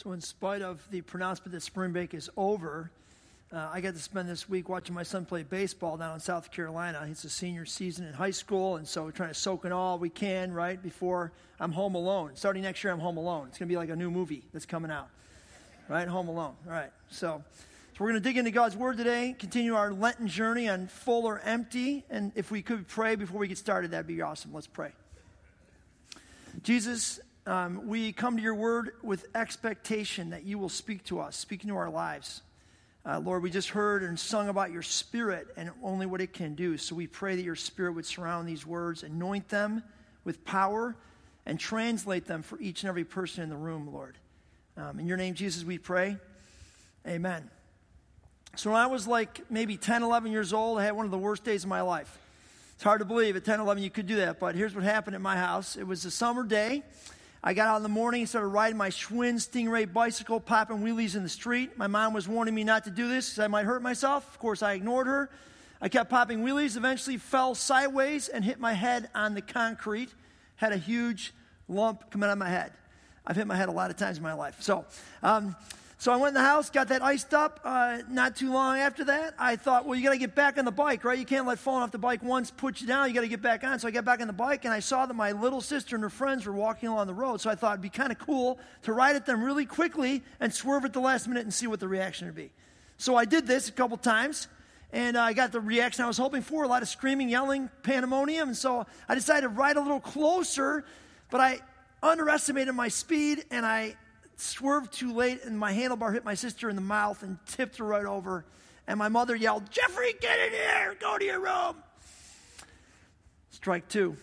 So, in spite of the pronouncement that spring break is over, uh, I got to spend this week watching my son play baseball down in South Carolina. It's a senior season in high school, and so we're trying to soak in all we can, right, before I'm home alone. Starting next year, I'm home alone. It's going to be like a new movie that's coming out, right? Home alone. All right. So, so we're going to dig into God's Word today, continue our Lenten journey on full or empty. And if we could pray before we get started, that'd be awesome. Let's pray. Jesus, um, we come to your word with expectation that you will speak to us, speak into our lives. Uh, Lord, we just heard and sung about your spirit and only what it can do. So we pray that your spirit would surround these words, anoint them with power, and translate them for each and every person in the room, Lord. Um, in your name, Jesus, we pray. Amen. So when I was like maybe 10, 11 years old, I had one of the worst days of my life. It's hard to believe at 10, 11 you could do that, but here's what happened at my house. It was a summer day. I got out in the morning and started riding my Schwinn Stingray bicycle, popping wheelies in the street. My mom was warning me not to do this because I might hurt myself. Of course, I ignored her. I kept popping wheelies, eventually fell sideways and hit my head on the concrete. Had a huge lump coming out of my head. I've hit my head a lot of times in my life. So, um, so I went in the house, got that iced up. Uh, not too long after that, I thought, well, you got to get back on the bike, right? You can't let falling off the bike once put you down. You got to get back on. So I got back on the bike, and I saw that my little sister and her friends were walking along the road. So I thought it'd be kind of cool to ride at them really quickly and swerve at the last minute and see what the reaction would be. So I did this a couple times, and I got the reaction I was hoping for a lot of screaming, yelling, pandemonium. And so I decided to ride a little closer, but I underestimated my speed, and I swerved too late, and my handlebar hit my sister in the mouth and tipped her right over. And my mother yelled, Jeffrey, get in here, go to your room. Strike two.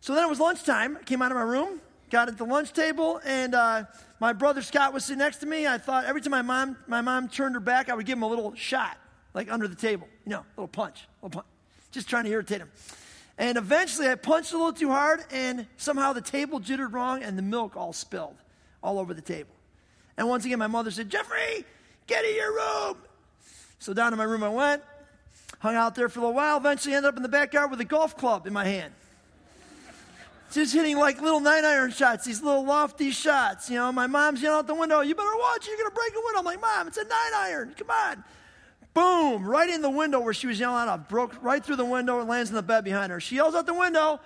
So then it was lunchtime. I came out of my room, got at the lunch table, and uh, my brother Scott was sitting next to me. I thought every time my mom, my mom turned her back, I would give him a little shot, like under the table, you know, little punch, a little punch, just trying to irritate him. And eventually I punched a little too hard, and somehow the table jittered wrong, and the milk all spilled all over the table. And once again, my mother said, Jeffrey, get in your room. So down to my room I went, hung out there for a little while, eventually ended up in the backyard with a golf club in my hand. Just hitting like little nine iron shots, these little lofty shots. You know, my mom's yelling out the window, You better watch, you're going to break a window. I'm like, Mom, it's a nine iron. Come on. Boom, right in the window where she was yelling out. Broke right through the window and lands in the bed behind her. She yells out the window,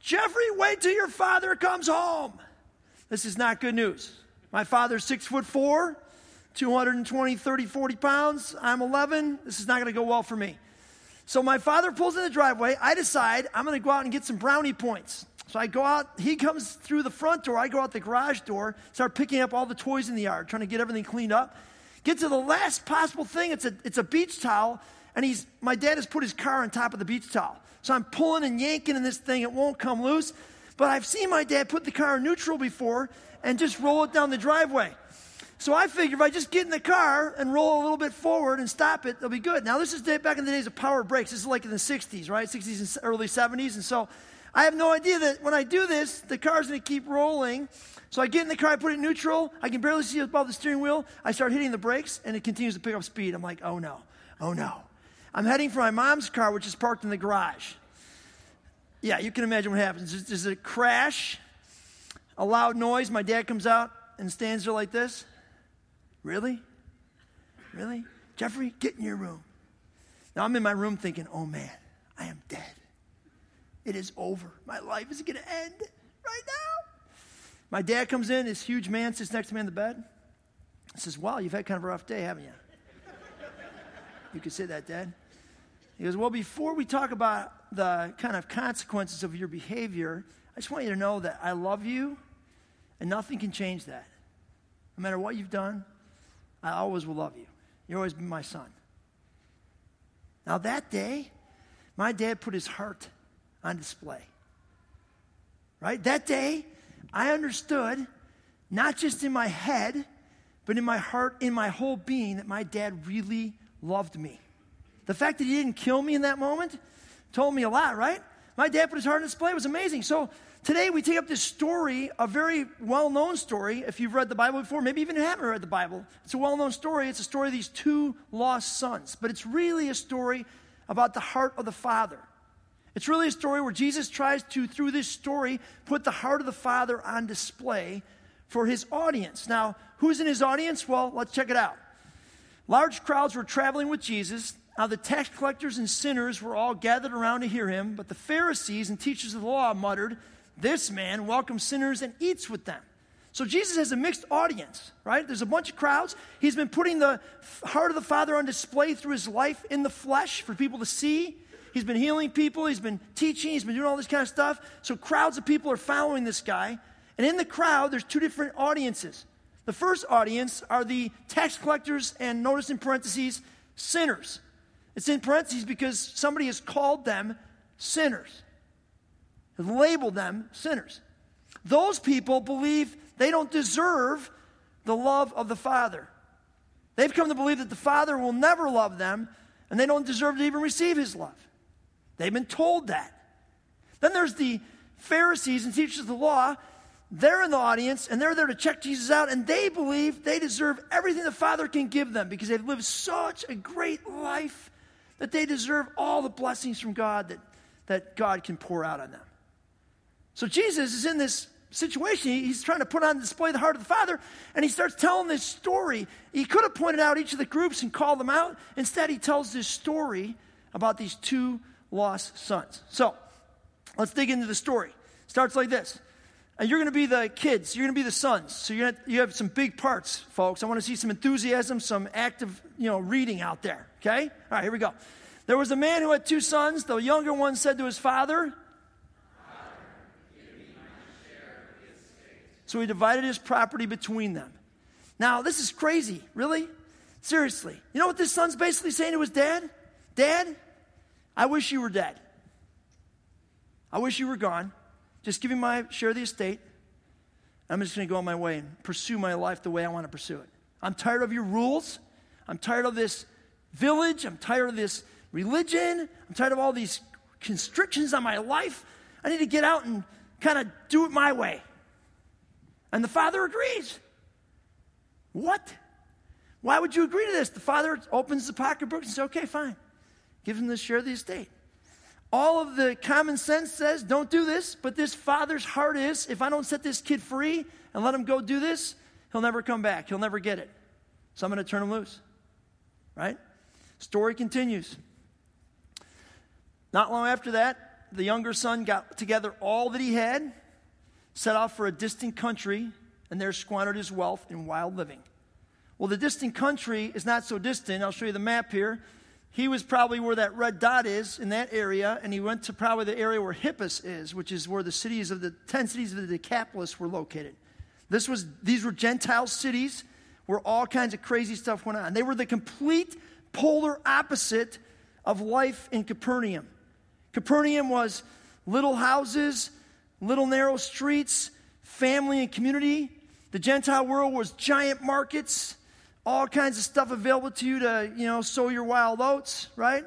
Jeffrey, wait till your father comes home. This is not good news. My father's six foot four, 220, 30, 40 pounds. I'm 11. This is not going to go well for me. So my father pulls in the driveway. I decide I'm going to go out and get some brownie points. So I go out. He comes through the front door. I go out the garage door, start picking up all the toys in the yard, trying to get everything cleaned up. Get to the last possible thing. It's a, it's a beach towel. And he's, my dad has put his car on top of the beach towel. So I'm pulling and yanking in this thing. It won't come loose. But I've seen my dad put the car in neutral before and just roll it down the driveway. So I figure if I just get in the car and roll a little bit forward and stop it, it'll be good. Now, this is back in the days of power brakes. This is like in the 60s, right? 60s and early 70s. And so I have no idea that when I do this, the car's going to keep rolling. So I get in the car, I put it in neutral. I can barely see above the steering wheel. I start hitting the brakes, and it continues to pick up speed. I'm like, oh no, oh no. I'm heading for my mom's car, which is parked in the garage yeah, you can imagine what happens. There's, a crash, a loud noise. My dad comes out and stands there like this. Really? Really? Jeffrey, get in your room. Now I'm in my room thinking, oh man, I am dead. It is over. My life is going to end right now. My dad comes in, this huge man sits next to me in the bed. He says, Wow, you've had kind of a rough day, haven't you? you could say that, Dad. He goes, Well, before we talk about the kind of consequences of your behavior, I just want you to know that I love you and nothing can change that. No matter what you've done, I always will love you. You'll always be my son. Now, that day, my dad put his heart on display. Right? That day, I understood, not just in my head, but in my heart, in my whole being, that my dad really loved me. The fact that he didn't kill me in that moment told me a lot, right? My dad put his heart on display. It was amazing. So today we take up this story, a very well known story. If you've read the Bible before, maybe even haven't read the Bible, it's a well known story. It's a story of these two lost sons. But it's really a story about the heart of the Father. It's really a story where Jesus tries to, through this story, put the heart of the Father on display for his audience. Now, who's in his audience? Well, let's check it out. Large crowds were traveling with Jesus. Now, the tax collectors and sinners were all gathered around to hear him, but the Pharisees and teachers of the law muttered, This man welcomes sinners and eats with them. So Jesus has a mixed audience, right? There's a bunch of crowds. He's been putting the heart of the Father on display through his life in the flesh for people to see. He's been healing people, he's been teaching, he's been doing all this kind of stuff. So crowds of people are following this guy. And in the crowd, there's two different audiences. The first audience are the tax collectors, and notice in parentheses, sinners. It's in parentheses because somebody has called them sinners, has labeled them sinners. Those people believe they don't deserve the love of the Father. They've come to believe that the Father will never love them, and they don't deserve to even receive His love. They've been told that. Then there's the Pharisees and teachers of the law. They're in the audience and they're there to check Jesus out, and they believe they deserve everything the Father can give them because they've lived such a great life that they deserve all the blessings from God that, that God can pour out on them. So Jesus is in this situation. He's trying to put on display the heart of the Father, and he starts telling this story. He could have pointed out each of the groups and called them out. Instead, he tells this story about these two lost sons. So let's dig into the story. Starts like this. And you're going to be the kids. You're going to be the sons. So you're gonna, you have some big parts, folks. I want to see some enthusiasm, some active, you know, reading out there. Okay? All right, here we go. There was a man who had two sons. The younger one said to his father, So he divided his property between them. Now, this is crazy. Really? Seriously. You know what this son's basically saying to his dad? Dad, I wish you were dead. I wish you were gone. Just give me my share of the estate. I'm just going to go on my way and pursue my life the way I want to pursue it. I'm tired of your rules. I'm tired of this village. I'm tired of this religion. I'm tired of all these constrictions on my life. I need to get out and kind of do it my way. And the father agrees. What? Why would you agree to this? The father opens the pocketbook and says, okay, fine. Give him the share of the estate. All of the common sense says, don't do this, but this father's heart is, if I don't set this kid free and let him go do this, he'll never come back. He'll never get it. So I'm going to turn him loose. Right? Story continues. Not long after that, the younger son got together all that he had, set off for a distant country, and there squandered his wealth in wild living. Well, the distant country is not so distant. I'll show you the map here. He was probably where that red dot is in that area, and he went to probably the area where Hippus is, which is where the cities of the 10 cities of the Decapolis were located. This was, these were Gentile cities where all kinds of crazy stuff went on. They were the complete polar opposite of life in Capernaum. Capernaum was little houses, little narrow streets, family and community. The Gentile world was giant markets, all kinds of stuff available to you to, you know, sow your wild oats, right?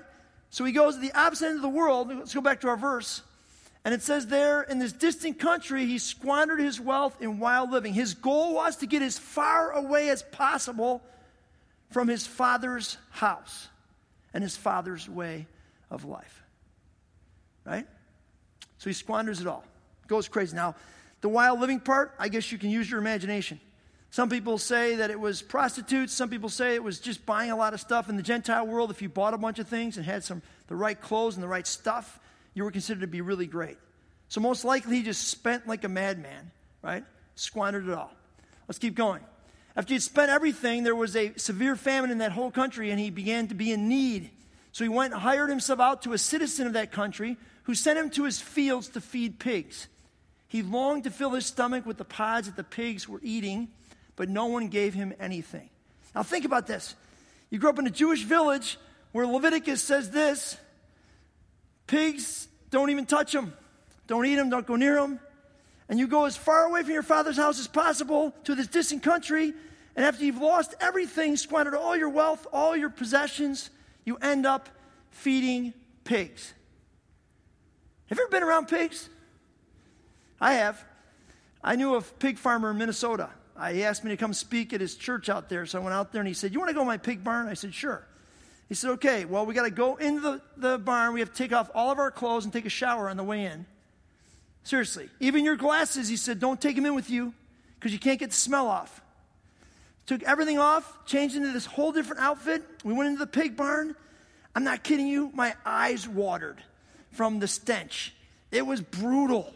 So he goes to the opposite end of the world. Let's go back to our verse. And it says there, in this distant country, he squandered his wealth in wild living. His goal was to get as far away as possible from his father's house and his father's way of life. Right? So he squanders it all. Goes crazy. Now, the wild living part, I guess you can use your imagination. Some people say that it was prostitutes. Some people say it was just buying a lot of stuff. In the Gentile world, if you bought a bunch of things and had some the right clothes and the right stuff, you were considered to be really great. So most likely he just spent like a madman, right? Squandered it all. Let's keep going. After he'd spent everything, there was a severe famine in that whole country, and he began to be in need. So he went and hired himself out to a citizen of that country who sent him to his fields to feed pigs. He longed to fill his stomach with the pods that the pigs were eating but no one gave him anything. Now, think about this. You grew up in a Jewish village where Leviticus says this pigs, don't even touch them, don't eat them, don't go near them. And you go as far away from your father's house as possible to this distant country. And after you've lost everything, squandered all your wealth, all your possessions, you end up feeding pigs. Have you ever been around pigs? I have. I knew a pig farmer in Minnesota Uh, he asked me to come speak at his church out there. So I went out there and he said, You want to go to my pig barn? I said, Sure. He said, Okay, well, we got to go into the, the barn. We have to take off all of our clothes and take a shower on the way in. Seriously. Even your glasses, he said, Don't take them in with you. because you can't get the smell off. Took everything off, changed into this whole different outfit. We went into the pig barn. I'm not kidding you, my eyes watered from the stench. It was brutal,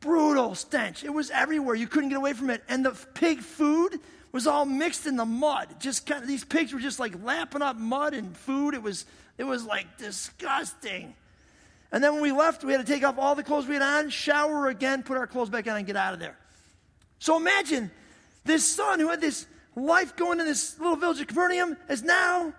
brutal stench. It was everywhere. You couldn't get away from it. And the pig food was all mixed in the mud. Just kind of these pigs were just like lapping up mud and food. It was it was like disgusting. And then when we left, we had to take off all the clothes we had on, shower again, put our clothes back on, and get out of there. So imagine this son who had this life going in this little village of Capernaum is now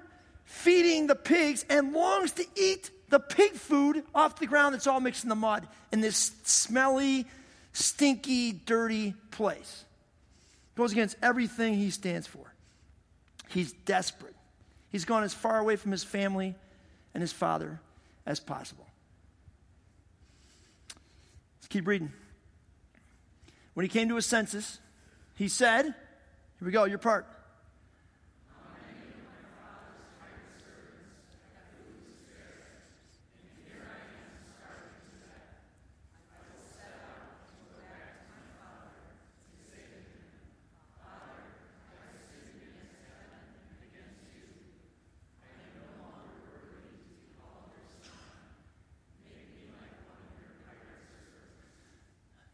feeding the pigs and longs to eat the pig food off the ground that's all mixed in the mud in this smelly, stinky, dirty place. Goes against everything he stands for. He's desperate. He's gone as far away from his family and his father as possible. Let's keep reading. When he came to his senses, he said, Here we go, your part.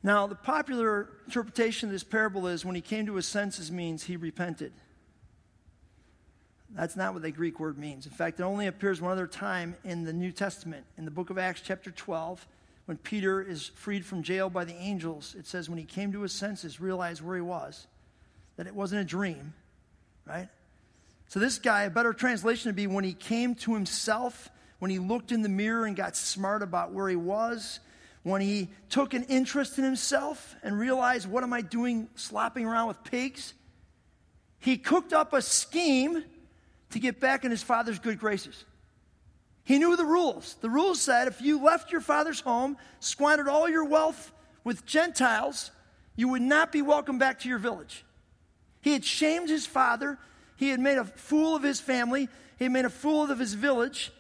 Now, the popular interpretation of this parable is when he came to his senses means he repented. That's not what the Greek word means. In fact, it only appears one other time in the New Testament. In the book of Acts, chapter 12, when Peter is freed from jail by the angels, it says when he came to his senses, realized where he was, that it wasn't a dream, right? So, this guy, a better translation would be when he came to himself, when he looked in the mirror and got smart about where he was, when he took an interest in himself and realized, what am I doing slopping around with pigs? He cooked up a scheme to get back in his father's good graces. He knew the rules. The rules said if you left your father's home, squandered all your wealth with Gentiles, you would not be welcome back to your village. He had shamed his father. He had made a fool of his family. He had made a fool of his village.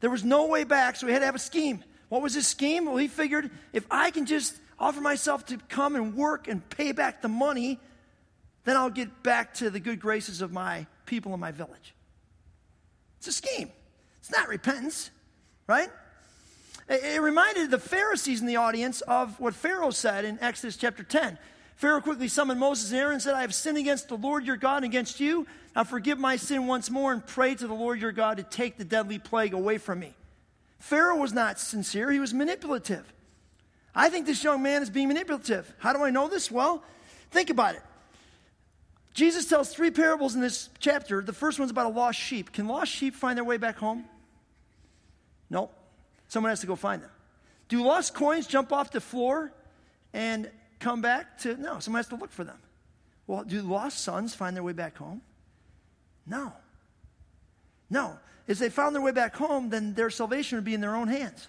There was no way back, so he had to have a scheme. What was his scheme? Well, he figured if I can just offer myself to come and work and pay back the money, then I'll get back to the good graces of my people in my village. It's a scheme. It's not repentance, right? It reminded the Pharisees in the audience of what Pharaoh said in Exodus chapter 10. Pharaoh quickly summoned Moses and Aaron and said, I have sinned against the Lord your God and against you. Now forgive my sin once more and pray to the Lord your God to take the deadly plague away from me. Pharaoh was not sincere, he was manipulative. I think this young man is being manipulative. How do I know this? Well, think about it. Jesus tells three parables in this chapter. The first one's about a lost sheep. Can lost sheep find their way back home? No. Someone has to go find them. Do lost coins jump off the floor and come back to? No, someone has to look for them. Well, do lost sons find their way back home? No. No. If they found their way back home, then their salvation would be in their own hands.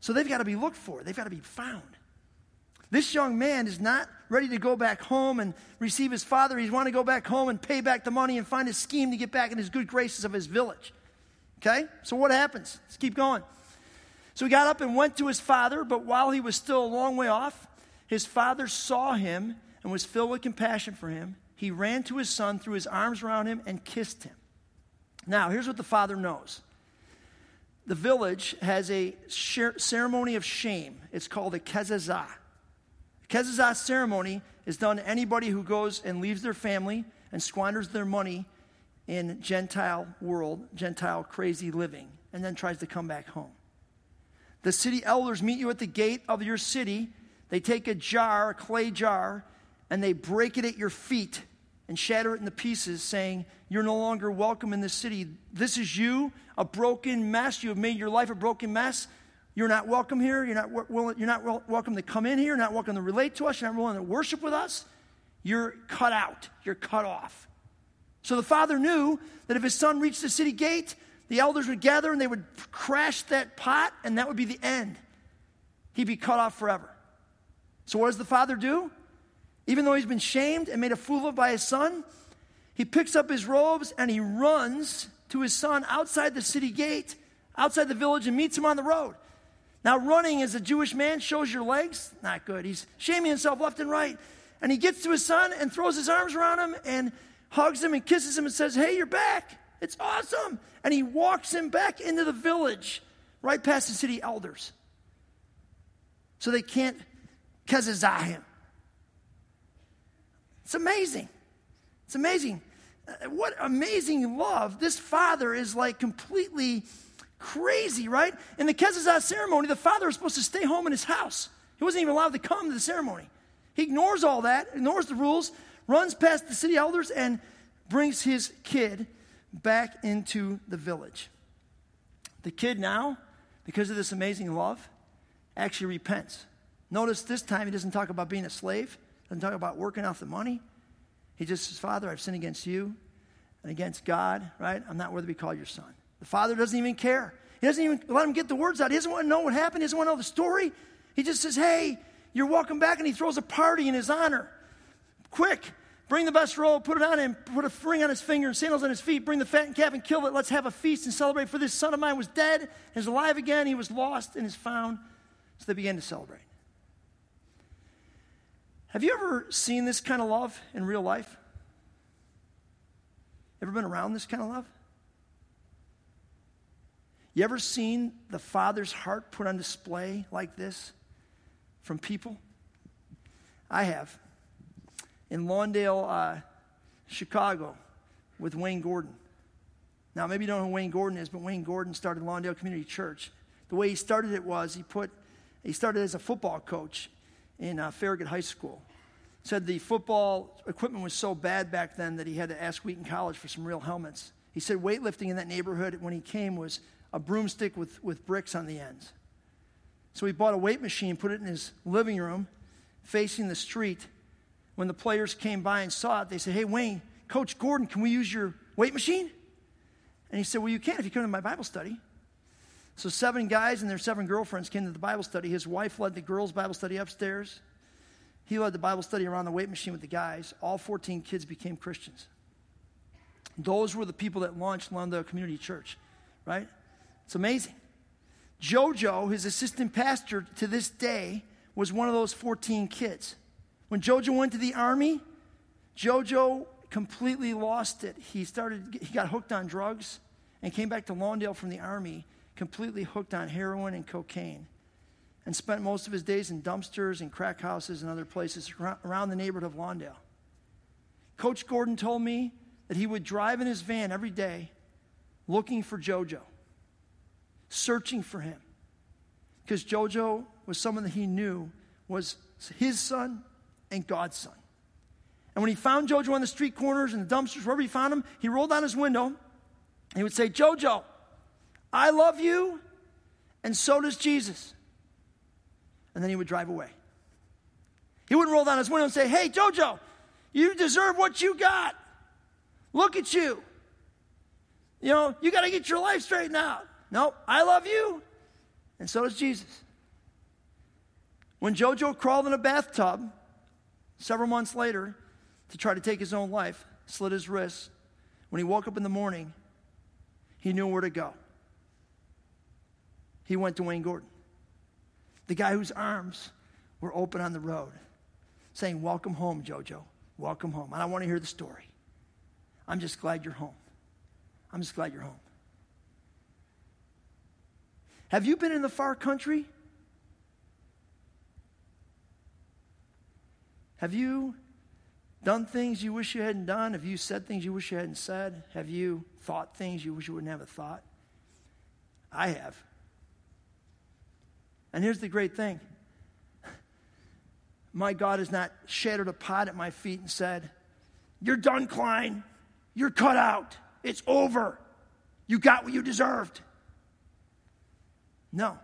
So they've got to be looked for, they've got to be found. This young man is not ready to go back home and receive his father. He's want to go back home and pay back the money and find a scheme to get back in his good graces of his village. Okay? So what happens? Let's keep going. So he got up and went to his father, but while he was still a long way off, his father saw him and was filled with compassion for him. He ran to his son, threw his arms around him, and kissed him. Now, here's what the father knows the village has a ceremony of shame. It's called a kezazah. Kezazah ceremony is done to anybody who goes and leaves their family and squanders their money in Gentile world, Gentile crazy living, and then tries to come back home. The city elders meet you at the gate of your city. They take a jar, a clay jar, and they break it at your feet and shatter it into pieces, saying, You're no longer welcome in this city. This is you, a broken mess. You have made your life a broken mess. You're not welcome here. You're not, willing, you're not welcome to come in here. You're not welcome to relate to us. You're not willing to worship with us. You're cut out. You're cut off. So the father knew that if his son reached the city gate, the elders would gather and they would crash that pot, and that would be the end. He'd be cut off forever. So, what does the father do? Even though he's been shamed and made a fool of by his son, he picks up his robes and he runs to his son outside the city gate, outside the village, and meets him on the road. Now, running as a Jewish man shows your legs, not good. He's shaming himself left and right. And he gets to his son and throws his arms around him and hugs him and kisses him and says, Hey, you're back. It's awesome. And he walks him back into the village, right past the city elders. So they can't kezazah him. It's amazing. It's amazing. Uh, what amazing love. This father is like completely crazy, right? In the kezazah ceremony, the father was supposed to stay home in his house. He wasn't even allowed to come to the ceremony. He ignores all that, ignores the rules, runs past the city elders, and brings his kid back into the village. The kid now, because of this amazing love, actually repents. Notice this time he doesn't talk about being a slave, doesn't talk about working off the money. He just says, Father, I've sinned against you and against God, right? I'm not worthy to be called your son. The father doesn't even care. He doesn't even let him get the words out. He doesn't want to know what happened. He doesn't want to know the story. He just says, Hey, you're welcome back. And he throws a party in his honor. Quick, bring the best robe, put it on him, put a ring on his finger and sandals on his feet, bring the fattened calf and kill it. Let's have a feast and celebrate. For this son of mine was dead and is alive again. He was lost and is found. So they began to celebrate. Have you ever seen this kind of love in real life? Ever been around this kind of love? You ever seen the Father's heart put on display like this from people? I have. In Lawndale, uh, Chicago, with Wayne Gordon. Now, maybe you don't know who Wayne Gordon is, but Wayne Gordon started Lawndale Community Church. The way he started it was he put, he started as a football coach in uh, Farragut High School. Said the football equipment was so bad back then that he had to ask Wheaton College for some real helmets. He said weightlifting in that neighborhood when he came was a broomstick with, with bricks on the ends. So he bought a weight machine, put it in his living room, facing the street. When the players came by and saw it, they said, Hey, Wayne, Coach Gordon, can we use your weight machine? And he said, Well, you can if you come to my Bible study. So seven guys and their seven girlfriends came to the Bible study. His wife led the girls' Bible study upstairs. He led the Bible study around the weight machine with the guys. All 14 kids became Christians. Those were the people that launched Lawndale Community Church, right? It's amazing. Jojo, his assistant pastor to this day, was one of those 14 kids. When Jojo went to the army, Jojo completely lost it. He started he got hooked on drugs and came back to Lawndale from the army completely hooked on heroin and cocaine and spent most of his days in dumpsters and crack houses and other places around the neighborhood of Lawndale. Coach Gordon told me that he would drive in his van every day looking for JoJo, searching for him. Because JoJo was someone that he knew was his son and God's son. And when he found JoJo on the street corners and the dumpsters, wherever he found him, he rolled down his window and he would say, JoJo, I love you, and so does Jesus and then he would drive away. He wouldn't roll down his window and say, Hey, Jojo, you deserve what you got. Look at you. You know, you got to get your life straightened out. No, I love you, and so does Jesus. When Jojo crawled in a bathtub several months later to try to take his own life, slit his wrists, when he woke up in the morning, he knew where to go. He went to Wayne Gordon the guy whose arms were open on the road, saying, Welcome home, JoJo. Welcome home. And I want to hear the story. I'm just glad you're home. I'm just glad you're home. Have you been in the far country? Have you done things you wish you hadn't done? Have you said things you wish you hadn't said? Have you thought things you wish you wouldn't have thought? I have. And here's the great thing my God has not shattered a pot at my feet and said, You're done, Klein. You're cut out. It's over. You got what you deserved. No.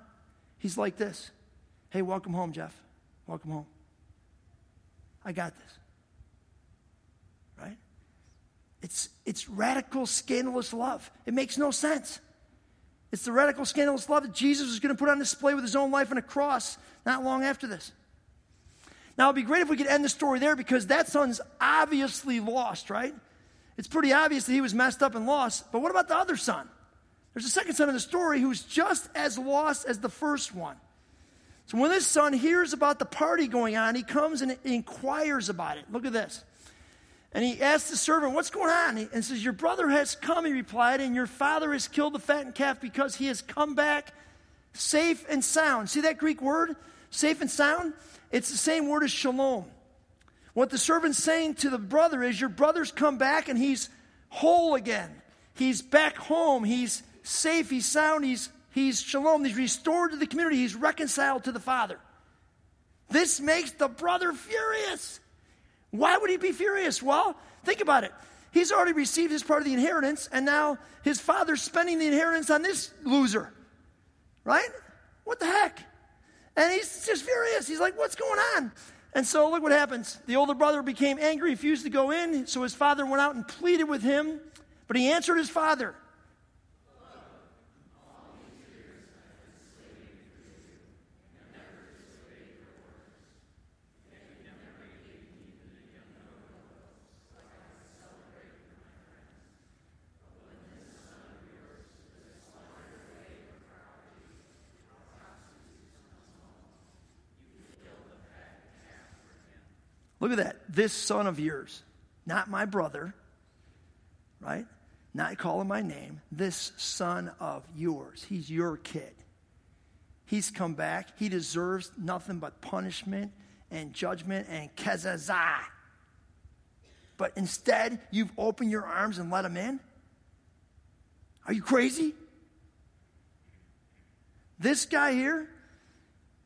He's like this Hey, welcome home, Jeff. Welcome home. I got this. Right? It's, it's radical, scandalous love. It makes no sense. It's the radical, scandalous love that Jesus was going to put on display with his own life on a cross not long after this. Now, it'd be great if we could end the story there because that son's obviously lost, right? It's pretty obvious that he was messed up and lost. But what about the other son? There's a second son in the story who's just as lost as the first one. So when this son hears about the party going on, he comes and inquires about it. Look at this. And he asks the servant, What's going on? And says, Your brother has come, he replied, and your father has killed the fattened calf because he has come back safe and sound. See that Greek word, safe and sound? It's the same word as shalom. What the servant's saying to the brother is, Your brother's come back and he's whole again. He's back home. He's safe. He's sound. He's, he's shalom. He's restored to the community. He's reconciled to the father. This makes the brother furious. Why would he be furious? Well, think about it. He's already received his part of the inheritance, and now his father's spending the inheritance on this loser. Right? What the heck? And he's just furious. He's like, what's going on? And so look what happens. The older brother became angry, refused to go in, so his father went out and pleaded with him, but he answered his father. Look at that. This son of yours, not my brother, right? Not calling my name. This son of yours. He's your kid. He's come back. He deserves nothing but punishment and judgment and kezazah. But instead, you've opened your arms and let him in? Are you crazy? This guy here,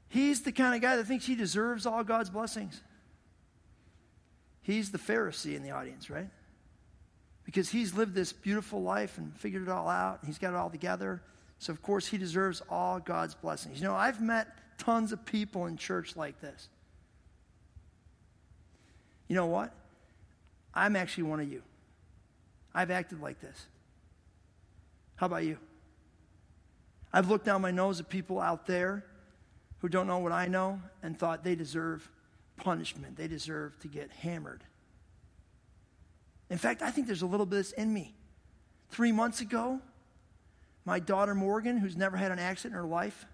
he's the kind of guy that thinks he deserves all God's blessings. He's the Pharisee in the audience, right? Because he's lived this beautiful life and figured it all out. He's got it all together. So, of course, he deserves all God's blessings. You know, I've met tons of people in church like this. You know what? I'm actually one of you. I've acted like this. How about you? I've looked down my nose at people out there who don't know what I know and thought they deserve punishment. They deserve to get hammered. In fact, I think there's a little bit of this in me. Three months ago, my daughter Morgan, who's never had an accident in her life,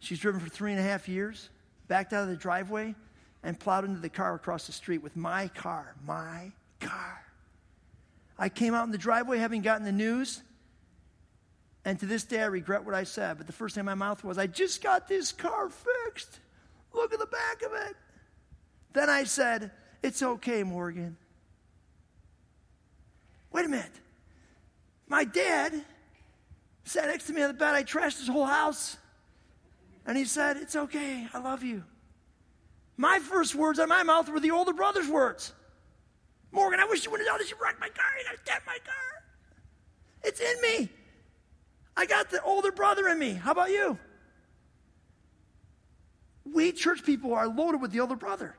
she's driven for three and a half years, backed out of the driveway and plowed into the car across the street with my car. My car. I came out in the driveway having gotten the news, and to this day I regret what I said, but the first thing in my mouth was, I just got this car fixed. Look at the back of it. Then I said, It's okay, Morgan. Wait a minute. My dad sat next to me on the bed. I trashed his whole house. And he said, It's okay. I love you. My first words out of my mouth were the older brother's words. Morgan, I wish you wouldn't have noticed you wrecked my car. You to my car. It's in me. I got the older brother in me. How about you? We church people are loaded with the older brother.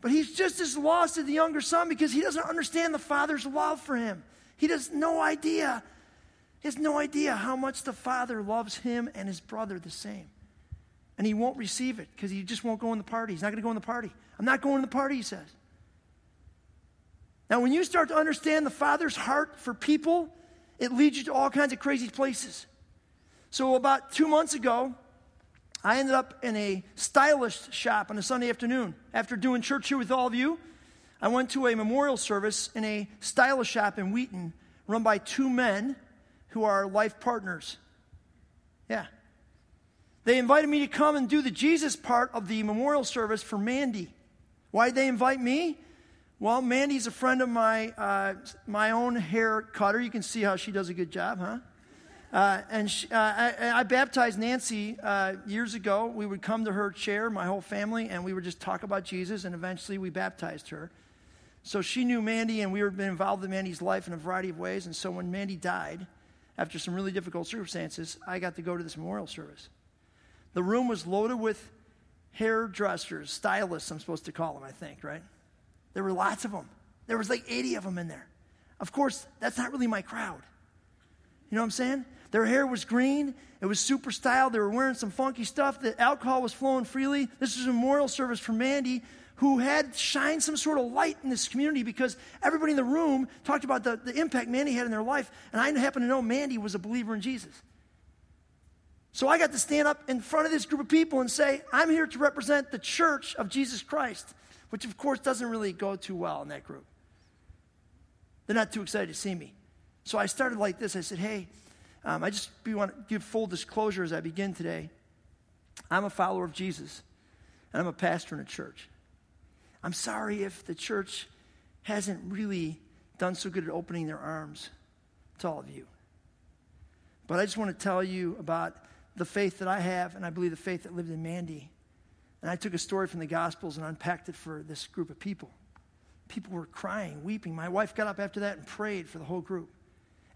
But he's just as lost as the younger son because he doesn't understand the father's love for him. He has no idea. He has no idea how much the father loves him and his brother the same. And he won't receive it because he just won't go in the party. He's not going to go in the party. I'm not going to the party, he says. Now, when you start to understand the father's heart for people, it leads you to all kinds of crazy places. So, about two months ago, I ended up in a stylist shop on a Sunday afternoon. After doing church here with all of you, I went to a memorial service in a stylist shop in Wheaton run by two men who are life partners. Yeah. They invited me to come and do the Jesus part of the memorial service for Mandy. Why did they invite me? Well, Mandy's a friend of my, uh, my own hair cutter. You can see how she does a good job, huh? Uh, and she, uh, I, I, baptized Nancy uh, years ago. We would come to her chair, my whole family, and we would just talk about Jesus, and eventually we baptized her. So she knew Mandy, and we were been involved in Mandy's life in a variety of ways. And so when Mandy died, after some really difficult circumstances, I got to go to this memorial service. The room was loaded with hairdressers, stylists, I'm supposed to call them, I think, right? There were lots of them. There was like 80 of them in there. Of course, that's not really my crowd. You know what I'm saying? Their hair was green. It was super styled. They were wearing some funky stuff. The alcohol was flowing freely. This was a memorial service for Mandy, who had shined some sort of light in this community because everybody in the room talked about the, the impact Mandy had in their life. And I happen to know Mandy was a believer in Jesus. So I got to stand up in front of this group of people and say, I'm here to represent the church of Jesus Christ, which of course doesn't really go too well in that group. They're not too excited to see me. So I started like this I said, Hey, um, I just want to give full disclosure as I begin today. I'm a follower of Jesus, and I'm a pastor in a church. I'm sorry if the church hasn't really done so good at opening their arms to all of you. But I just want to tell you about the faith that I have, and I believe the faith that lived in Mandy. And I took a story from the Gospels and unpacked it for this group of people. People were crying, weeping. My wife got up after that and prayed for the whole group.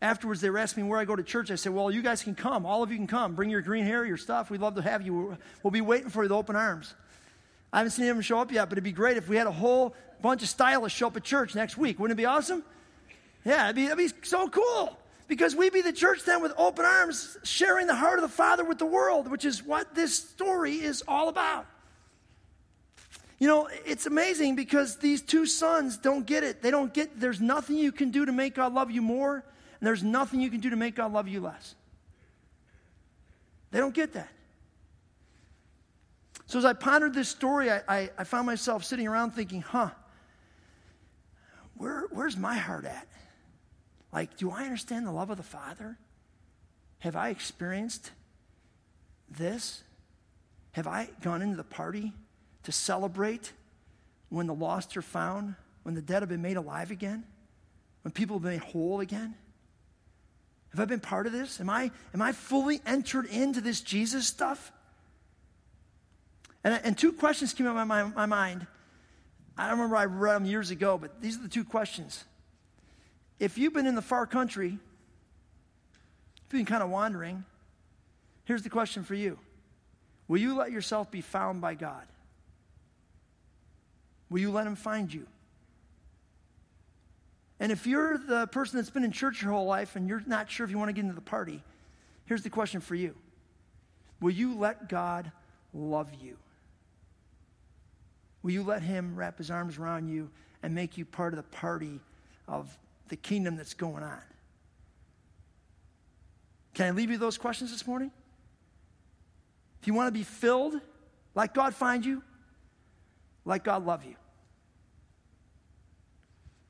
Afterwards, they were asking me where I go to church. I said, Well, you guys can come. All of you can come. Bring your green hair, your stuff. We'd love to have you. We'll be waiting for you with open arms. I haven't seen anyone show up yet, but it'd be great if we had a whole bunch of stylists show up at church next week. Wouldn't it be awesome? Yeah, it'd be, it'd be so cool. Because we'd be the church then with open arms, sharing the heart of the Father with the world, which is what this story is all about. You know, it's amazing because these two sons don't get it. They don't get, there's nothing you can do to make God love you more, and there's nothing you can do to make God love you less. They don't get that. So as I pondered this story, I, I, I found myself sitting around thinking, huh, where, where's my heart at? Like, do I understand the love of the Father? Have I experienced this? Have I gone into the party to celebrate when the lost are found, when the dead have been made alive again, when people have been whole again? Have I been part of this? Am I, am I fully entered into this Jesus stuff? And, and two questions came up in my, my mind. I don't remember I read them years ago, but these are the two questions. If you've been in the far country, if you've been kind of wandering, here's the question for you Will you let yourself be found by God? Will you let him find you? And if you're the person that's been in church your whole life and you're not sure if you want to get into the party, here's the question for you Will you let God love you? Will you let him wrap his arms around you and make you part of the party of the kingdom that's going on? Can I leave you those questions this morning? If you want to be filled, like God find you, like God love you.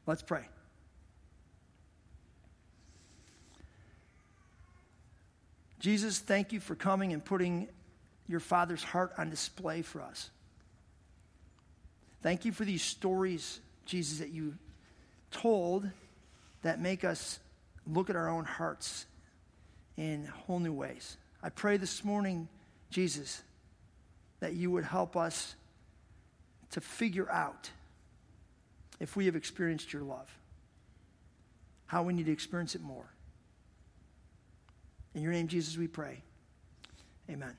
Let's pray. Jesus, thank you for coming and putting your Father's heart on display for us. Thank you for these stories, Jesus, that you told that make us look at our own hearts in whole new ways. I pray this morning, Jesus, that you would help us to figure out if we have experienced your love, how we need to experience it more. In your name, Jesus, we pray. Amen.